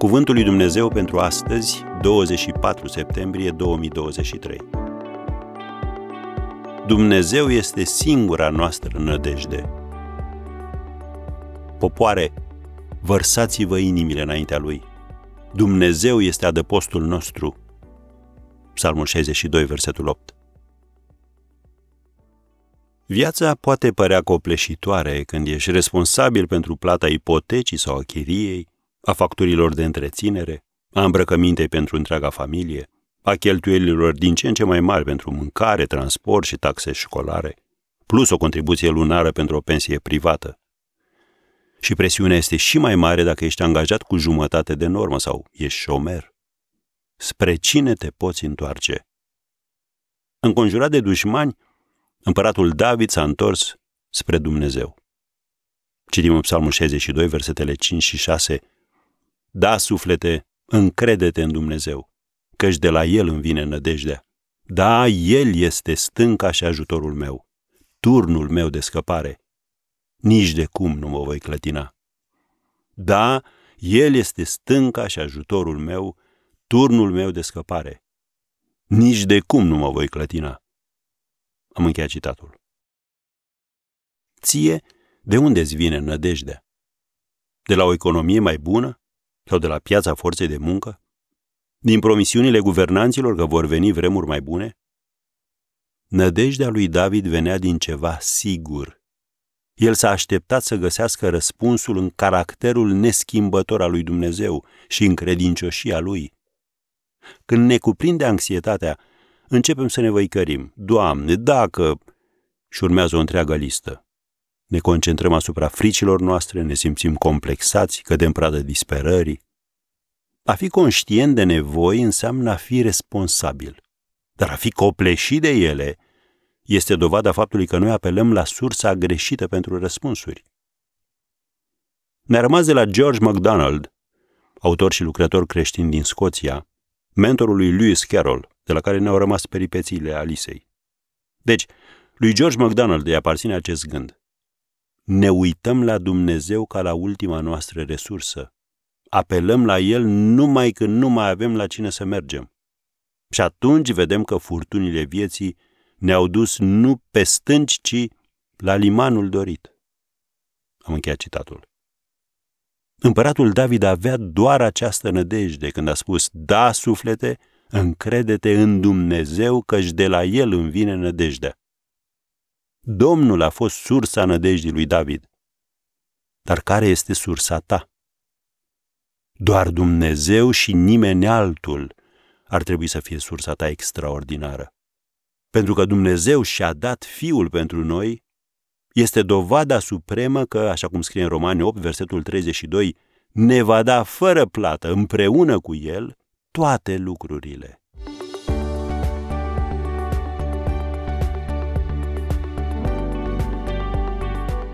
Cuvântul lui Dumnezeu pentru astăzi, 24 septembrie 2023. Dumnezeu este singura noastră nădejde. Popoare, vărsați-vă inimile înaintea Lui. Dumnezeu este adăpostul nostru. Psalmul 62, versetul 8. Viața poate părea copleșitoare când ești responsabil pentru plata ipotecii sau a chiriei, a facturilor de întreținere, a îmbrăcămintei pentru întreaga familie, a cheltuielilor din ce în ce mai mari pentru mâncare, transport și taxe școlare, plus o contribuție lunară pentru o pensie privată. Și presiunea este și mai mare dacă ești angajat cu jumătate de normă sau ești șomer. Spre cine te poți întoarce? Înconjurat de dușmani, împăratul David s-a întors spre Dumnezeu. Citim în Psalmul 62, versetele 5 și 6. Da, suflete, încrede-te în Dumnezeu, căci de la El îmi vine nădejdea. Da, El este stânca și ajutorul meu, turnul meu de scăpare. Nici de cum nu mă voi clătina. Da, El este stânca și ajutorul meu, turnul meu de scăpare. Nici de cum nu mă voi clătina. Am încheiat citatul. Ție, de unde îți vine nădejdea? De la o economie mai bună? Sau de la piața forței de muncă? Din promisiunile guvernanților că vor veni vremuri mai bune? Nădejdea lui David venea din ceva sigur. El s-a așteptat să găsească răspunsul în caracterul neschimbător al lui Dumnezeu și în credincioșia lui. Când ne cuprinde anxietatea, începem să ne văicărim. Doamne, dacă... Și urmează o întreagă listă. Ne concentrăm asupra fricilor noastre, ne simțim complexați, cădem pradă disperării. A fi conștient de nevoi înseamnă a fi responsabil. Dar a fi copleșit de ele este dovada faptului că noi apelăm la sursa greșită pentru răspunsuri. Ne-a rămas de la George MacDonald, autor și lucrător creștin din Scoția, mentorul lui Lewis Carroll, de la care ne-au rămas peripețiile Alisei. Deci, lui George MacDonald îi aparține acest gând. Ne uităm la Dumnezeu ca la ultima noastră resursă. Apelăm la El numai când nu mai avem la cine să mergem. Și atunci vedem că furtunile vieții ne-au dus nu pe stânci, ci la limanul dorit. Am încheiat citatul. Împăratul David avea doar această nădejde când a spus, da, suflete, încredete în Dumnezeu, căci de la El îmi vine nădejdea. Domnul a fost sursa nădejdii lui David. Dar care este sursa ta? Doar Dumnezeu și nimeni altul ar trebui să fie sursa ta extraordinară. Pentru că Dumnezeu și-a dat Fiul pentru noi, este dovada supremă că, așa cum scrie în Romani 8, versetul 32, ne va da fără plată, împreună cu El, toate lucrurile.